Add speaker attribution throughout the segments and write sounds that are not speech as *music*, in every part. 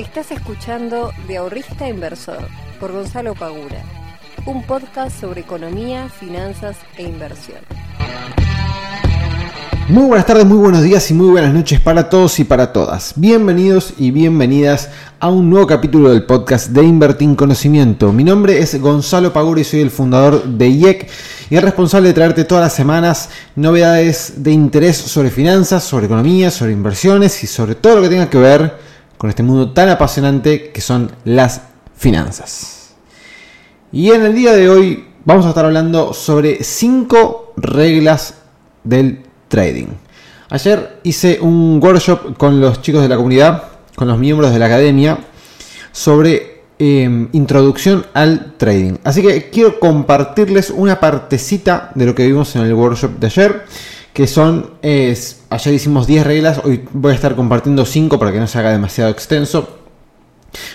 Speaker 1: Estás escuchando De Ahorrista Inversor por Gonzalo Pagura, un podcast sobre economía, finanzas e inversión.
Speaker 2: Muy buenas tardes, muy buenos días y muy buenas noches para todos y para todas. Bienvenidos y bienvenidas a un nuevo capítulo del podcast de Invertir Conocimiento. Mi nombre es Gonzalo Pagura y soy el fundador de IEC y es responsable de traerte todas las semanas novedades de interés sobre finanzas, sobre economía, sobre inversiones y sobre todo lo que tenga que ver con este mundo tan apasionante que son las finanzas. Y en el día de hoy vamos a estar hablando sobre 5 reglas del trading. Ayer hice un workshop con los chicos de la comunidad, con los miembros de la academia, sobre em, introducción al trading. Así que quiero compartirles una partecita de lo que vimos en el workshop de ayer, que son, ayer hicimos 10 reglas, hoy voy a estar compartiendo 5 para que no se haga demasiado extenso.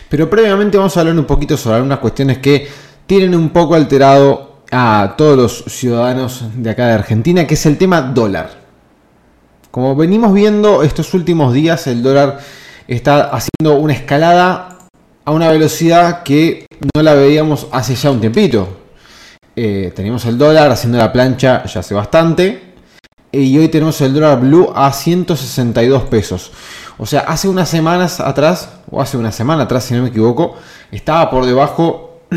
Speaker 2: Pero previamente vamos a hablar un poquito sobre algunas cuestiones que tienen un poco alterado a todos los ciudadanos de acá de Argentina, que es el tema dólar. Como venimos viendo estos últimos días, el dólar está haciendo una escalada a una velocidad que no la veíamos hace ya un tiempito. Eh, teníamos el dólar haciendo la plancha ya hace bastante. Y hoy tenemos el dólar blue a 162 pesos. O sea, hace unas semanas atrás, o hace una semana atrás, si no me equivoco, estaba por debajo. *clears throat*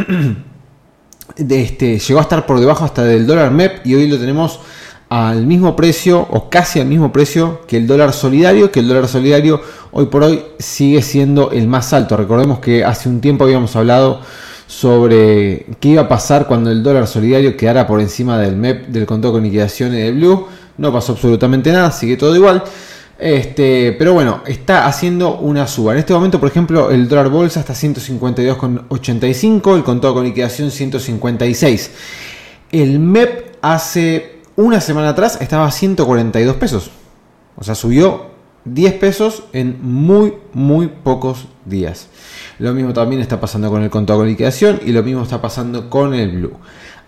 Speaker 2: De este, llegó a estar por debajo hasta del dólar MEP y hoy lo tenemos al mismo precio o casi al mismo precio que el dólar solidario, que el dólar solidario hoy por hoy sigue siendo el más alto. Recordemos que hace un tiempo habíamos hablado sobre qué iba a pasar cuando el dólar solidario quedara por encima del MEP, del contado con liquidación y del Blue. No pasó absolutamente nada, sigue todo igual. Este, pero bueno, está haciendo una suba. En este momento, por ejemplo, el dólar bolsa está 152,85, el contado con liquidación 156. El MEP hace una semana atrás estaba a 142 pesos. O sea, subió 10 pesos en muy, muy pocos días. Lo mismo también está pasando con el contado de liquidación y lo mismo está pasando con el Blue.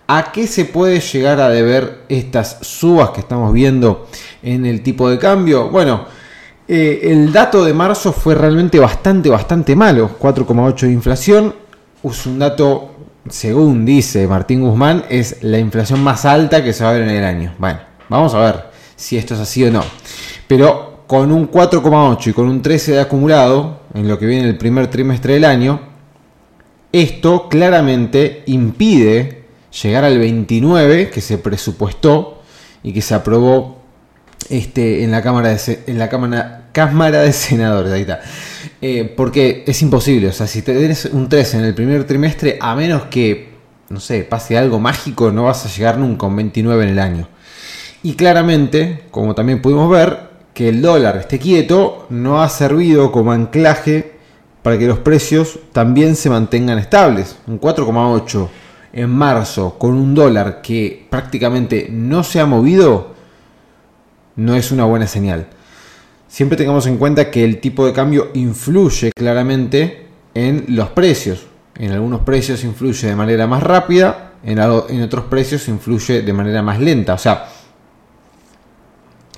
Speaker 2: ¿A qué se puede llegar a deber estas subas que estamos viendo en el tipo de cambio? Bueno, eh, el dato de marzo fue realmente bastante, bastante malo. 4,8 de inflación. Es un dato según dice Martín Guzmán, es la inflación más alta que se va a ver en el año. Bueno, vamos a ver si esto es así o no. Pero con un 4,8 y con un 13 de acumulado, en lo que viene el primer trimestre del año, esto claramente impide llegar al 29 que se presupuestó y que se aprobó este, en la Cámara de, en la cámara, cámara de Senadores. Ahí está. Eh, porque es imposible, o sea, si tienes un 3 en el primer trimestre, a menos que, no sé, pase algo mágico, no vas a llegar nunca a un 29 en el año. Y claramente, como también pudimos ver, que el dólar esté quieto no ha servido como anclaje para que los precios también se mantengan estables. Un 4,8 en marzo con un dólar que prácticamente no se ha movido no es una buena señal. Siempre tengamos en cuenta que el tipo de cambio influye claramente en los precios. En algunos precios influye de manera más rápida, en, otros precios influye de manera más lenta. O sea,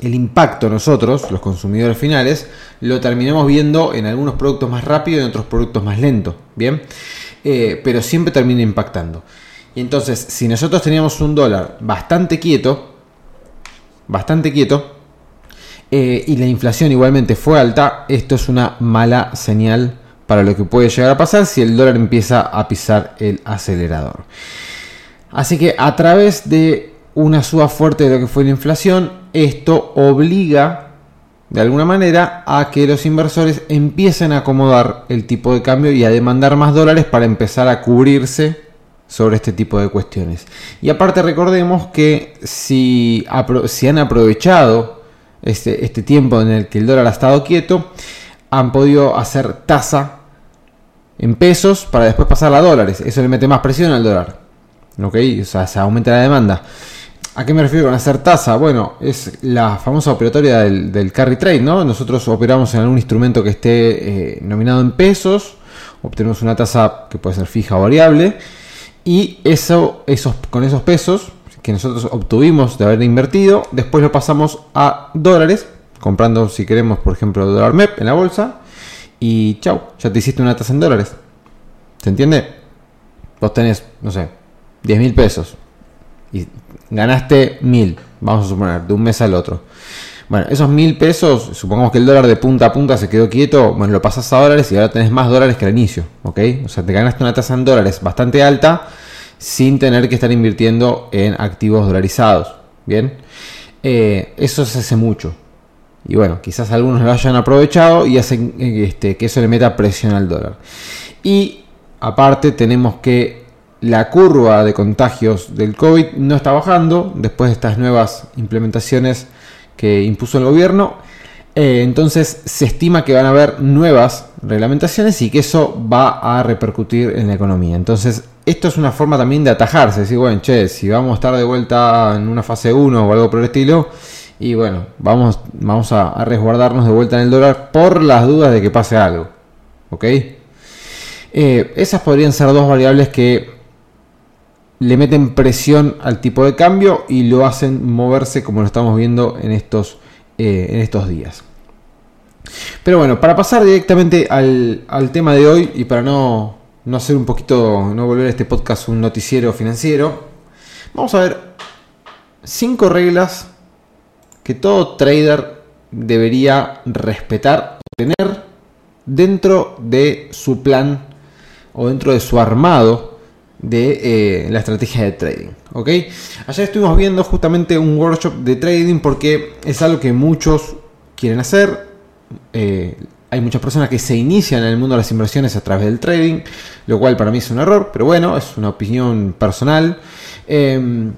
Speaker 2: el impacto nosotros, los consumidores finales, lo terminamos viendo en algunos productos más rápido y en otros productos más lento. Bien, eh, pero siempre termina impactando. Y entonces, si nosotros teníamos un dólar bastante quieto, bastante quieto, eh, y la inflación igualmente fue alta, esto es una mala señal para lo que puede llegar a pasar si el dólar empieza a pisar el acelerador. Así que a través de una suba fuerte de lo que fue la inflación, esto obliga de alguna manera a que los inversores empiecen a acomodar el tipo de cambio y a demandar más dólares para empezar a cubrirse sobre este tipo de cuestiones. Y aparte recordemos que si, han aprovechado este, este tiempo en el que el dólar ha estado quieto, han podido hacer tasa en pesos para después pasarla a dólares. Eso le mete más presión al dólar. ¿Ok? O sea, se aumenta la demanda. ¿A qué me refiero con hacer tasa? Bueno, es la famosa operatoria del, carry trade, ¿no? Nosotros operamos en algún instrumento que esté eh, nominado en pesos, obtenemos una tasa que puede ser fija o variable, y eso, esos, con esos pesos que nosotros obtuvimos de haber invertido, después lo pasamos a dólares, comprando si queremos, por ejemplo, dólar MEP en la bolsa, y chau, ya te hiciste una tasa en dólares. ¿Se entiende? Vos tenés, no sé, 10 mil pesos y ganaste mil, vamos a suponer, de un mes al otro. Bueno, esos mil pesos, supongamos que el dólar de punta a punta se quedó quieto, bueno, lo pasas a dólares y ahora tenés más dólares que al inicio, ¿ok? O sea, te ganaste una tasa en dólares bastante alta sin tener que estar invirtiendo en activos dolarizados, ¿bien? Eh, eso se hace mucho. Y bueno, quizás algunos lo hayan aprovechado y hacen eh, este, que eso le meta presión al dólar. Y aparte tenemos que la curva de contagios del COVID no está bajando después de estas nuevas implementaciones que impuso el gobierno. Eh, entonces se estima que van a haber nuevas reglamentaciones y que eso va a repercutir en la economía. Entonces esto es una forma también de atajarse, decir, bueno, che, si vamos a estar de vuelta en una fase 1 o algo por el estilo, y bueno, vamos, vamos a, resguardarnos de vuelta en el dólar por las dudas de que pase algo. ¿Ok? Eh, esas podrían ser dos variables que le meten presión al tipo de cambio y lo hacen moverse como lo estamos viendo en estos, eh, en estos días. Pero bueno, para pasar directamente al, al tema de hoy y para no, no hacer un poquito, no volver a este podcast un noticiero financiero, vamos a ver cinco reglas que todo trader debería respetar o tener dentro de su plan o dentro de su armado de eh, la estrategia de trading. ¿ok? Ayer estuvimos viendo justamente un workshop de trading porque es algo que muchos quieren hacer. Eh, hay muchas personas que se inician en el mundo de las inversiones a través del trading, lo cual para mí es un error, pero bueno, es una opinión personal. Em,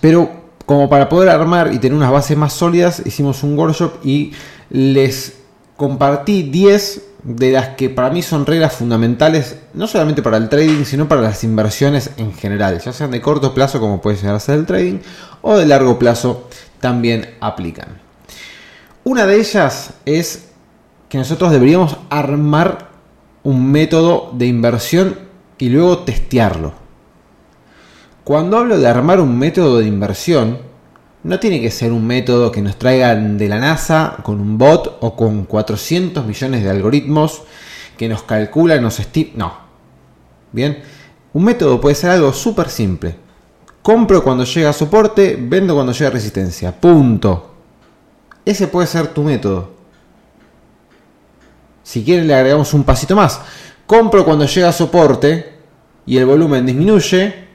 Speaker 2: pero como para poder armar y tener unas bases más sólidas, hicimos un workshop y les compartí 10 de las que para mí son reglas fundamentales, no solamente para el trading, sino para las inversiones en general, ya sean de corto plazo como puede llegar a ser el trading, o de largo plazo también aplican. Una de ellas es que nosotros deberíamos armar un método de inversión y luego testearlo. Cuando hablo de armar un método de inversión, no tiene que ser un método que nos traigan de la NASA con un bot o con 400 millones de algoritmos que nos calculan, nos estima. No. Bien. Un método puede ser algo súper simple. Compro cuando llega soporte, vendo cuando llega resistencia. Punto. Ese puede ser tu método. Si quieren le agregamos un pasito más. Compro cuando llega soporte y el volumen disminuye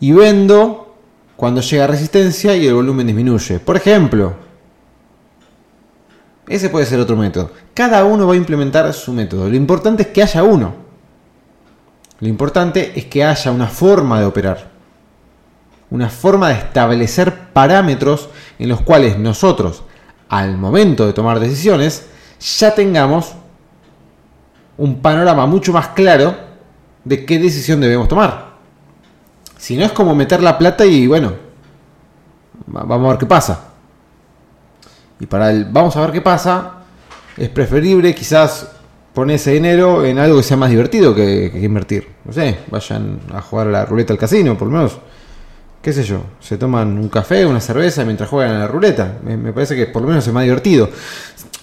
Speaker 2: y vendo cuando llega resistencia y el volumen disminuye. Por ejemplo, ese puede ser otro método. Cada uno va a implementar su método. Lo importante es que haya uno. Lo importante es que haya una forma de operar. Una forma de establecer parámetros en los cuales nosotros, al momento de tomar decisiones, ya tengamos un panorama mucho más claro de qué decisión debemos tomar. Si no es como meter la plata y bueno, vamos a ver qué pasa. Y para el vamos a ver qué pasa, es preferible quizás poner ese dinero en algo que sea más divertido que, invertir. No sé, vayan a jugar a la ruleta al casino, por lo menos. ¿Qué sé yo? Se toman un café, una cerveza mientras juegan a la ruleta. Me, me parece que por lo menos es más divertido.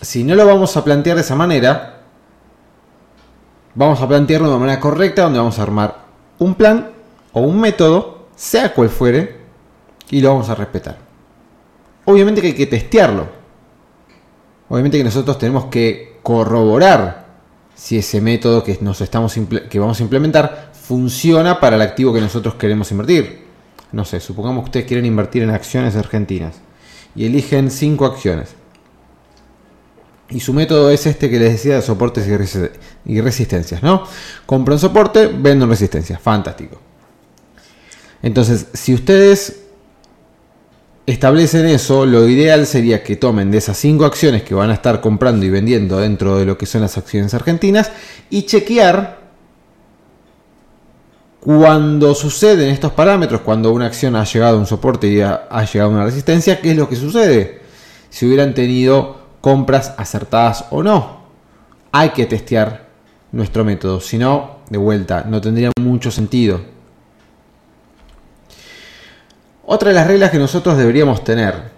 Speaker 2: Si no lo vamos a plantear de esa manera, vamos a plantearlo de una manera correcta, donde vamos a armar un plan o un método, sea cual fuere, y lo vamos a respetar. Obviamente que hay que testearlo. Obviamente que nosotros tenemos que corroborar si ese método que, nos estamos que vamos a implementar funciona para el activo que nosotros queremos invertir. No sé, supongamos que ustedes quieren invertir en acciones argentinas y eligen 5 acciones. Y su método es este que les decía de soportes y resistencias, ¿no? Compro un soporte, vendo en resistencia. Fantástico. Entonces, si ustedes establecen eso, lo ideal sería que tomen de esas cinco acciones que van a estar comprando y vendiendo dentro de lo que son las acciones argentinas y chequear cuando suceden estos parámetros, cuando una acción ha llegado a un soporte y ha, llegado a una resistencia, ¿qué es lo que sucede? Si hubieran tenido compras acertadas o no. Hay que testear nuestro método, si no, de vuelta, no tendría mucho sentido. Otra de las reglas que nosotros deberíamos tener.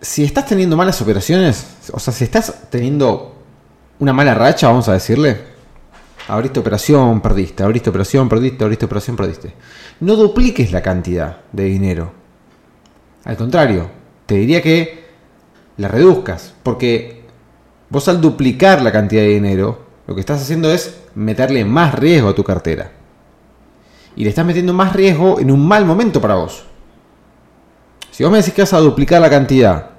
Speaker 2: Si estás teniendo malas operaciones, o sea, si estás teniendo una mala racha, vamos a decirle. Abriste operación, perdiste, abriste operación, perdiste, abriste operación, perdiste. No dupliques la cantidad de dinero. Al contrario, te diría que la reduzcas, porque vos al duplicar la cantidad de dinero, lo que estás haciendo es meterle más riesgo a tu cartera. Y le estás metiendo más riesgo en un mal momento para vos. Si vos me decís que vas a duplicar la cantidad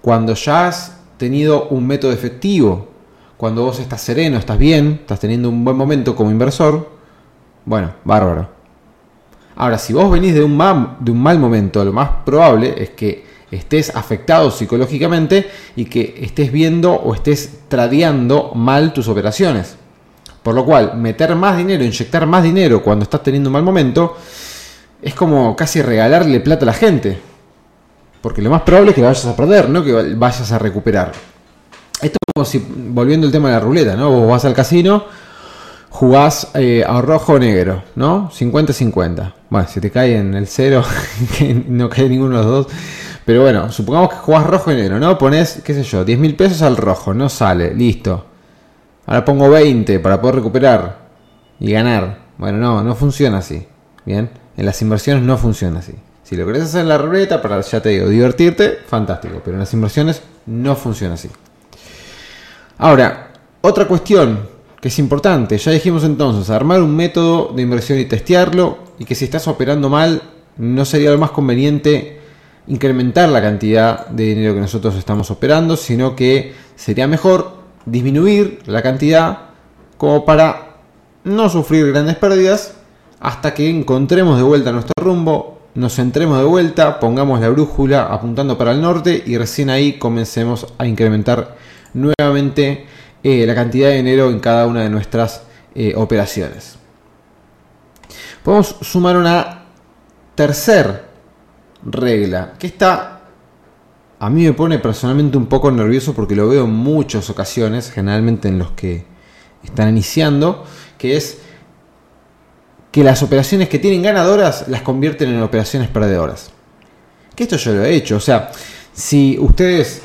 Speaker 2: cuando ya has tenido un método efectivo, cuando vos estás sereno, estás bien, estás teniendo un buen momento como inversor, bueno, bárbaro. Ahora, si vos venís de un, mal, momento, lo más probable es que estés afectado psicológicamente y que estés viendo o estés tradeando mal tus operaciones. Por lo cual, meter más dinero, inyectar más dinero cuando estás teniendo un mal momento, es como casi regalarle plata a la gente. Porque lo más probable es que vayas a perder, no que vayas a recuperar. Esto es como si, volviendo al tema de la ruleta, ¿no? Vos vas al casino, jugás eh, a rojo o negro, ¿no? 50-50. Bueno, si te cae en el cero, *laughs* que no cae ninguno de los dos. Pero bueno, supongamos que jugás rojo y negro, ¿no? Pones, qué sé yo, 10 mil pesos al rojo, no sale, listo. Ahora pongo 20 para poder recuperar y ganar. Bueno, no, no funciona así. Bien, en las inversiones no funciona así. Si lo querés hacer en la ruleta para, ya te digo, divertirte, fantástico. Pero en las inversiones no funciona así. Ahora, otra cuestión que es importante, ya dijimos entonces, armar un método de inversión y testearlo, y que si estás operando mal, no sería lo más conveniente incrementar la cantidad de dinero que nosotros estamos operando, sino que sería mejor disminuir la cantidad como para no sufrir grandes pérdidas hasta que encontremos de vuelta nuestro rumbo, nos centremos de vuelta, pongamos la brújula apuntando para el norte y recién ahí comencemos a incrementar nuevamente eh, la cantidad de dinero en cada una de nuestras eh, operaciones. Podemos sumar una tercer regla, que está a mí me pone personalmente un poco nervioso porque lo veo en muchas ocasiones, generalmente en los que están iniciando, que es que las operaciones que tienen ganadoras las convierten en operaciones perdedoras. Que esto yo lo he hecho, o sea, si ustedes,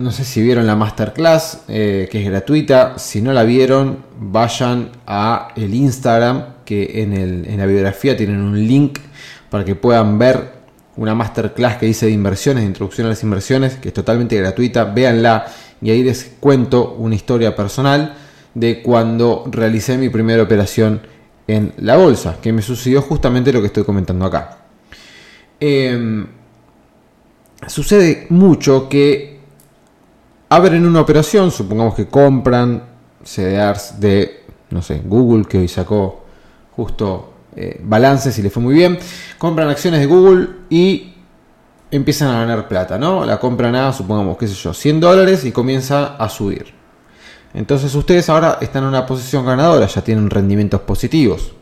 Speaker 2: no sé si vieron la masterclass, eh, que es gratuita, si no la vieron, vayan a el Instagram, que en, en la biografía tienen un link para que puedan ver una masterclass que hice de inversiones, de introducción a las inversiones, que es totalmente gratuita, véanla y ahí les cuento una historia personal de cuando realicé mi primera operación en la bolsa, que me sucedió justamente lo que estoy comentando acá. Em, sucede mucho que abren una operación, supongamos que compran CDRs de, no sé, Google, que hoy sacó justo eh, balances y le fue muy bien, compran acciones de Google y empiezan a ganar plata, ¿no? La compran a, supongamos, qué sé yo, 100 dólares y comienza a subir. Entonces ustedes ahora están en una posición ganadora, ya tienen rendimientos positivos.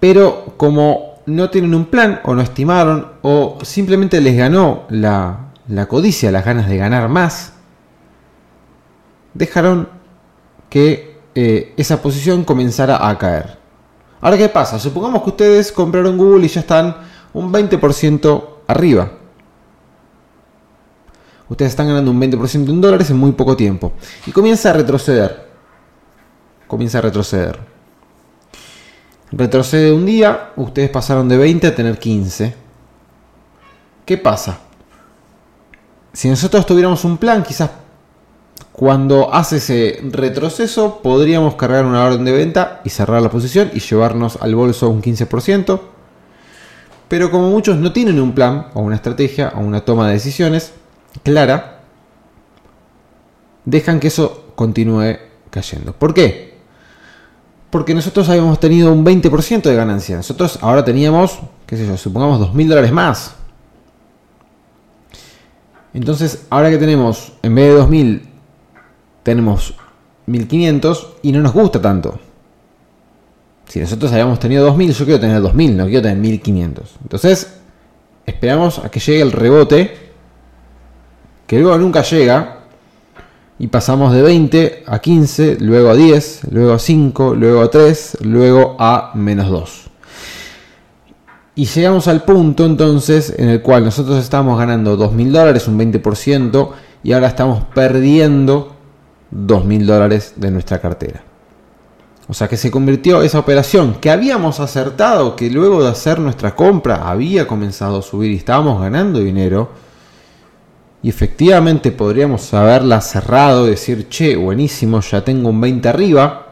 Speaker 2: Pero como no tienen un plan o no estimaron o simplemente les ganó la, codicia, las ganas de ganar más, dejaron que eh, esa posición comenzara a caer. Ahora, ¿qué pasa? Supongamos que ustedes compraron Google y ya están un 20% arriba ustedes están ganando un 20% en dólares en muy poco tiempo. Y comienza a retroceder. Comienza a retroceder. Retrocede un día, ustedes pasaron de 20 a tener 15. ¿Qué pasa? Si nosotros tuviéramos un plan, quizás cuando hace ese retroceso podríamos cargar una orden de venta y cerrar la posición y llevarnos al bolso un 15%. Pero como muchos no tienen un plan o una estrategia o una toma de decisiones, clara, dejan que eso continúe cayendo. ¿Por qué? Porque nosotros habíamos tenido un 20% de ganancia. Nosotros ahora teníamos, qué sé yo, supongamos 2.000 dólares más. Entonces, ahora que tenemos, en vez de 2.000, tenemos 1.500 y no nos gusta tanto. Si nosotros habíamos tenido 2.000, yo quiero tener 2.000, no quiero tener 1.500. Entonces, esperamos a que llegue el rebote que luego nunca llega, y pasamos de 20 a 15, luego a 10, luego a 5, luego a 3, luego a menos 2. Y llegamos al punto entonces en el cual nosotros estamos ganando 2.000 dólares, un 20%, y ahora estamos perdiendo 2.000 dólares de nuestra cartera. O sea que se convirtió esa operación que habíamos acertado, que luego de hacer nuestra compra había comenzado a subir y estábamos ganando dinero. Y efectivamente podríamos haberla cerrado decir, che, buenísimo, ya tengo un 20 arriba.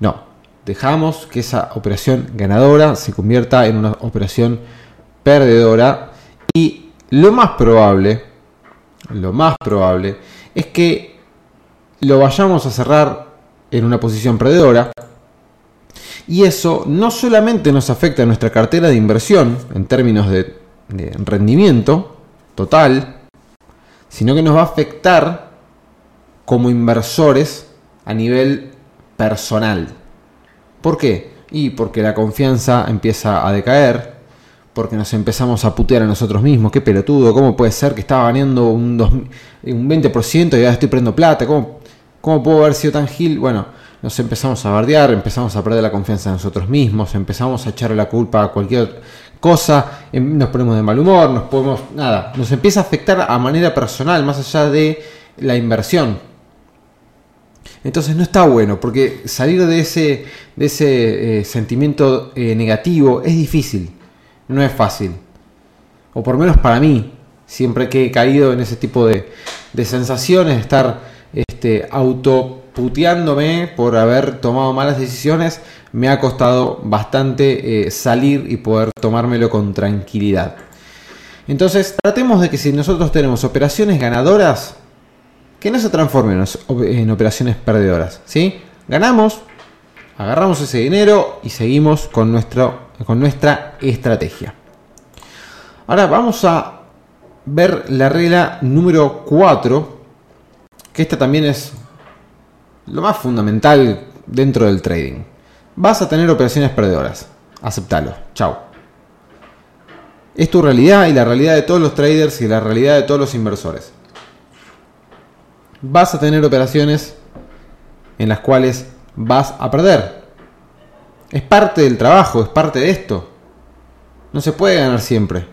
Speaker 2: No, dejamos que esa operación ganadora se convierta en una operación perdedora. Y lo más probable, lo más probable, es que lo vayamos a cerrar en una posición perdedora. Y eso no solamente nos afecta a nuestra cartera de inversión en términos de, rendimiento total, sino que nos va a afectar como inversores a nivel personal. ¿Por qué? Y porque la confianza empieza a decaer, porque nos empezamos a putear a nosotros mismos. Qué pelotudo, ¿cómo puede ser que estaba ganando un, un 20% y ahora estoy perdiendo plata? ¿Cómo, ¿Cómo puedo haber sido tan gil? Bueno, nos empezamos a bardear, empezamos a perder la confianza en nosotros mismos, empezamos a echarle la culpa a cualquier cosa, em, nos ponemos de mal humor, nos podemos, nada, nos empieza a afectar a manera personal, más allá de la inversión. Entonces no está bueno, porque salir de ese, de ese eh, sentimiento eh, negativo es difícil, no es fácil. O por menos para mí, siempre que he caído en ese tipo de, de sensaciones, estar este, autoputeándome por haber tomado malas decisiones, me ha costado bastante eh, salir y poder tomármelo con tranquilidad. Entonces, tratemos de que si nosotros tenemos operaciones ganadoras, que no se transformen en operaciones perdedoras. ¿sí? Ganamos, agarramos ese dinero y seguimos con, nuestro, con nuestra estrategia. Ahora vamos a ver la regla número 4 que esta también es lo más fundamental dentro del trading. Vas a tener operaciones perdedoras. Aceptalo. Chao. Es tu realidad y la realidad de todos los traders y la realidad de todos los inversores. Vas a tener operaciones en las cuales vas a perder. Es parte del trabajo, es parte de esto. No se puede ganar siempre.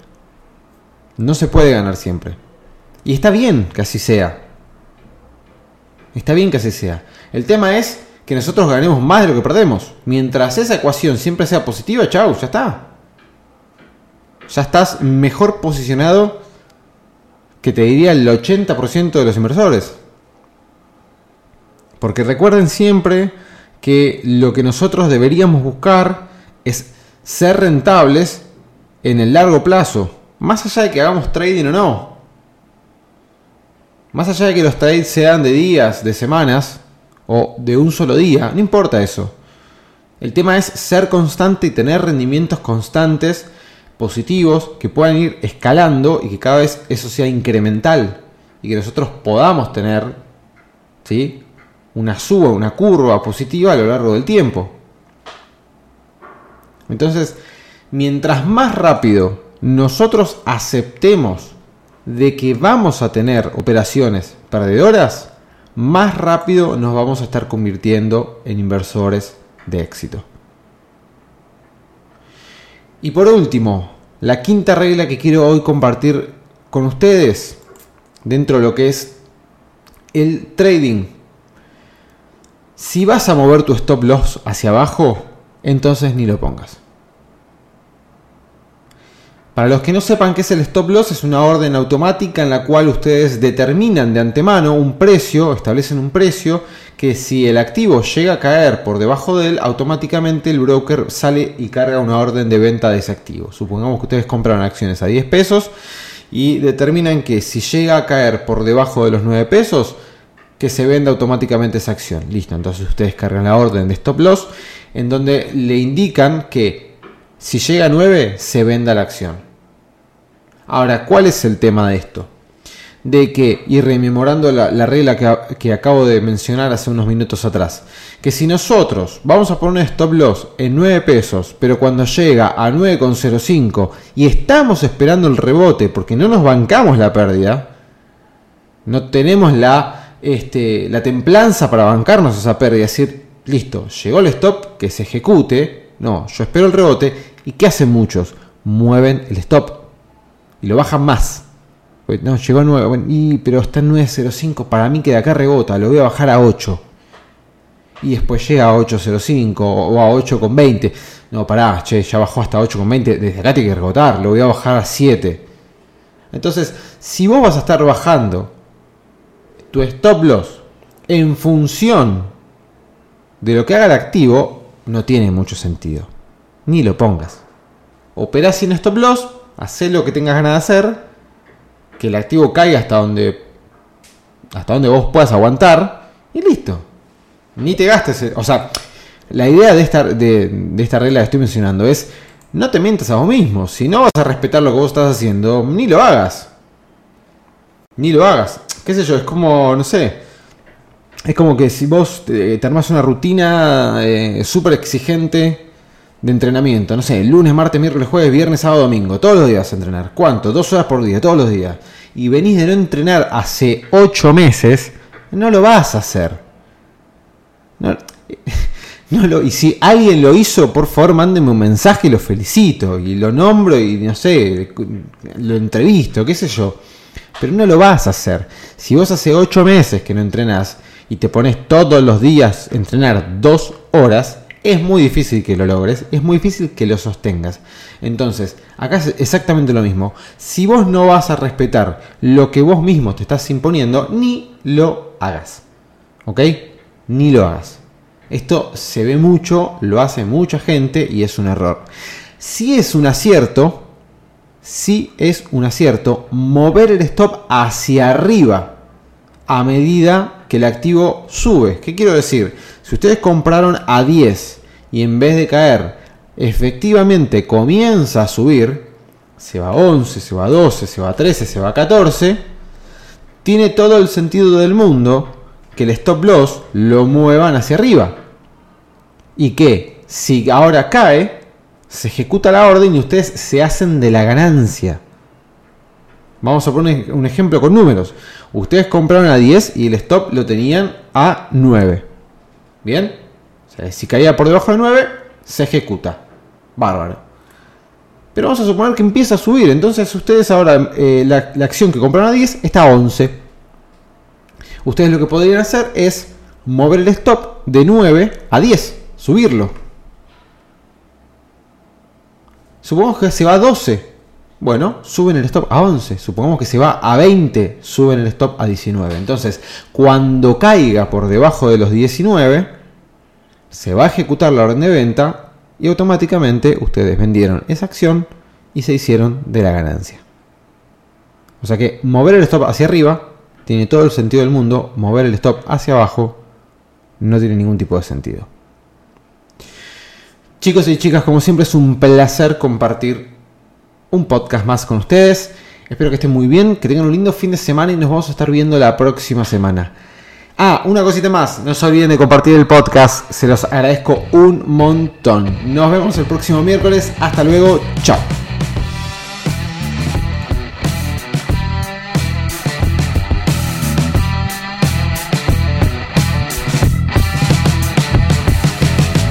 Speaker 2: No se puede ganar siempre. Y está bien que así sea. Está bien que así sea. El tema es que nosotros ganemos más de lo que perdemos. Mientras esa ecuación siempre sea positiva, chau, ya está. Ya estás mejor posicionado que te diría el 80% de los inversores. Porque recuerden siempre que lo que nosotros deberíamos buscar es ser rentables en el largo plazo. Más allá de que hagamos trading o no. Más allá de que los trades sean de días, de semanas o de un solo día, no importa eso. El tema es ser constante y tener rendimientos constantes, positivos, que puedan ir escalando y que cada vez eso sea incremental y que nosotros podamos tener ¿sí? una suba, una curva positiva a lo largo del tiempo. Entonces, mientras más rápido nosotros aceptemos de que vamos a tener operaciones perdedoras, más rápido nos vamos a estar convirtiendo en inversores de éxito. Y por último, la quinta regla que quiero hoy compartir con ustedes dentro de lo que es el trading. Si vas a mover tu stop loss hacia abajo, entonces ni lo pongas. Para los que no sepan qué es el stop loss, es una orden automática en la cual ustedes determinan de antemano un precio, establecen un precio, que si el activo llega a caer por debajo de él, automáticamente el broker sale y carga una orden de venta de ese activo. Supongamos que ustedes compran acciones a 10 pesos y determinan que si llega a caer por debajo de los 9 pesos, que se venda automáticamente esa acción. Listo, entonces ustedes cargan la orden de stop loss en donde le indican que si llega a 9 se venda la acción. Ahora, ¿cuál es el tema de esto? De que, y rememorando la, regla que, acabo de mencionar hace unos minutos atrás, que si nosotros vamos a poner un stop loss en 9 pesos, pero cuando llega a 9,05 y estamos esperando el rebote porque no nos bancamos la pérdida, no tenemos la, este, la templanza para bancarnos esa pérdida, decir, listo, llegó el stop, que se ejecute, no, yo espero el rebote, ¿y qué hacen muchos? Mueven el stop y lo bajan más. Pues, no, llegó a 9. y, pero está en 9.05. Para mí que de acá rebota. Lo voy a bajar a 8. Y después llega a 8.05 o a 8.20. No, pará, che, ya bajó hasta 8.20. Desde acá tiene que rebotar. Lo voy a bajar a 7. Entonces, si vos vas a estar bajando tu stop loss en función de lo que haga el activo, no tiene mucho sentido. Ni lo pongas. Operás sin stop loss, haz lo que tengas ganas de hacer, que el activo caiga hasta donde hasta donde vos puedas aguantar y listo. Ni te gastes, o sea, la idea de esta, de, esta regla que estoy mencionando es no te mientas a vos mismo. Si no vas a respetar lo que vos estás haciendo, ni lo hagas. Ni lo hagas. ¿Qué sé yo? Es como, no sé. Es como que si vos te, armas una rutina eh, súper exigente de entrenamiento, no sé, lunes, martes, miércoles, jueves, viernes, sábado, domingo, todos los días a entrenar. ¿Cuánto? Dos horas por día, todos los días. Y venís de no entrenar hace ocho meses, no lo vas a hacer. *laughs* No, lo, y si alguien lo hizo, por favor, mándeme un mensaje y lo felicito. Y lo nombro y no sé, lo entrevisto, qué sé yo. Pero no lo vas a hacer. Si vos hace ocho meses que no entrenás y te pones todos los días a entrenar dos horas, es muy difícil que lo logres, es muy difícil que lo sostengas. Entonces, acá es exactamente lo mismo. Si vos no vas a respetar lo que vos mismo te estás imponiendo, ni lo hagas. ¿Ok? Ni lo hagas. Esto se ve mucho, lo hace mucha gente y es un error. Si es un acierto, si es un acierto mover el stop hacia arriba a medida que el activo sube. ¿Qué quiero decir? Si ustedes compraron a 10 y en vez de caer efectivamente comienza a subir, se va a 11, se va a 12, se va a 13, se va a 14, tiene todo el sentido del mundo que el stop loss lo muevan hacia arriba. Y que si ahora cae, se ejecuta la orden y ustedes se hacen de la ganancia. Vamos a poner un ejemplo con números. Ustedes compraron a 10 y el stop lo tenían a 9. ¿Bien? si caía por debajo de 9, se ejecuta. Bárbaro. Pero vamos a suponer que empieza a subir. Entonces ustedes ahora, eh, la, la acción que compraron a 10 está a 11. Ustedes lo que podrían hacer es mover el stop de 9 a 10, subirlo. Supongamos que se va a 12. Bueno, suben el stop a 11. Supongamos que se va a 20, suben el stop a 19. Entonces, cuando caiga por debajo de los 19, se va a ejecutar la orden de venta y automáticamente ustedes vendieron esa acción y se hicieron de la ganancia. O sea que mover el stop hacia arriba tiene todo el sentido del mundo, mover el stop hacia abajo no tiene ningún tipo de sentido. Chicos y chicas, como siempre es un placer compartir un podcast más con ustedes. Espero que estén muy bien, que tengan un lindo fin de semana y nos vamos a estar viendo la próxima semana. Ah, una cosita más, no se olviden de compartir el podcast, se los agradezco un montón. Nos vemos el próximo miércoles, hasta luego, chao.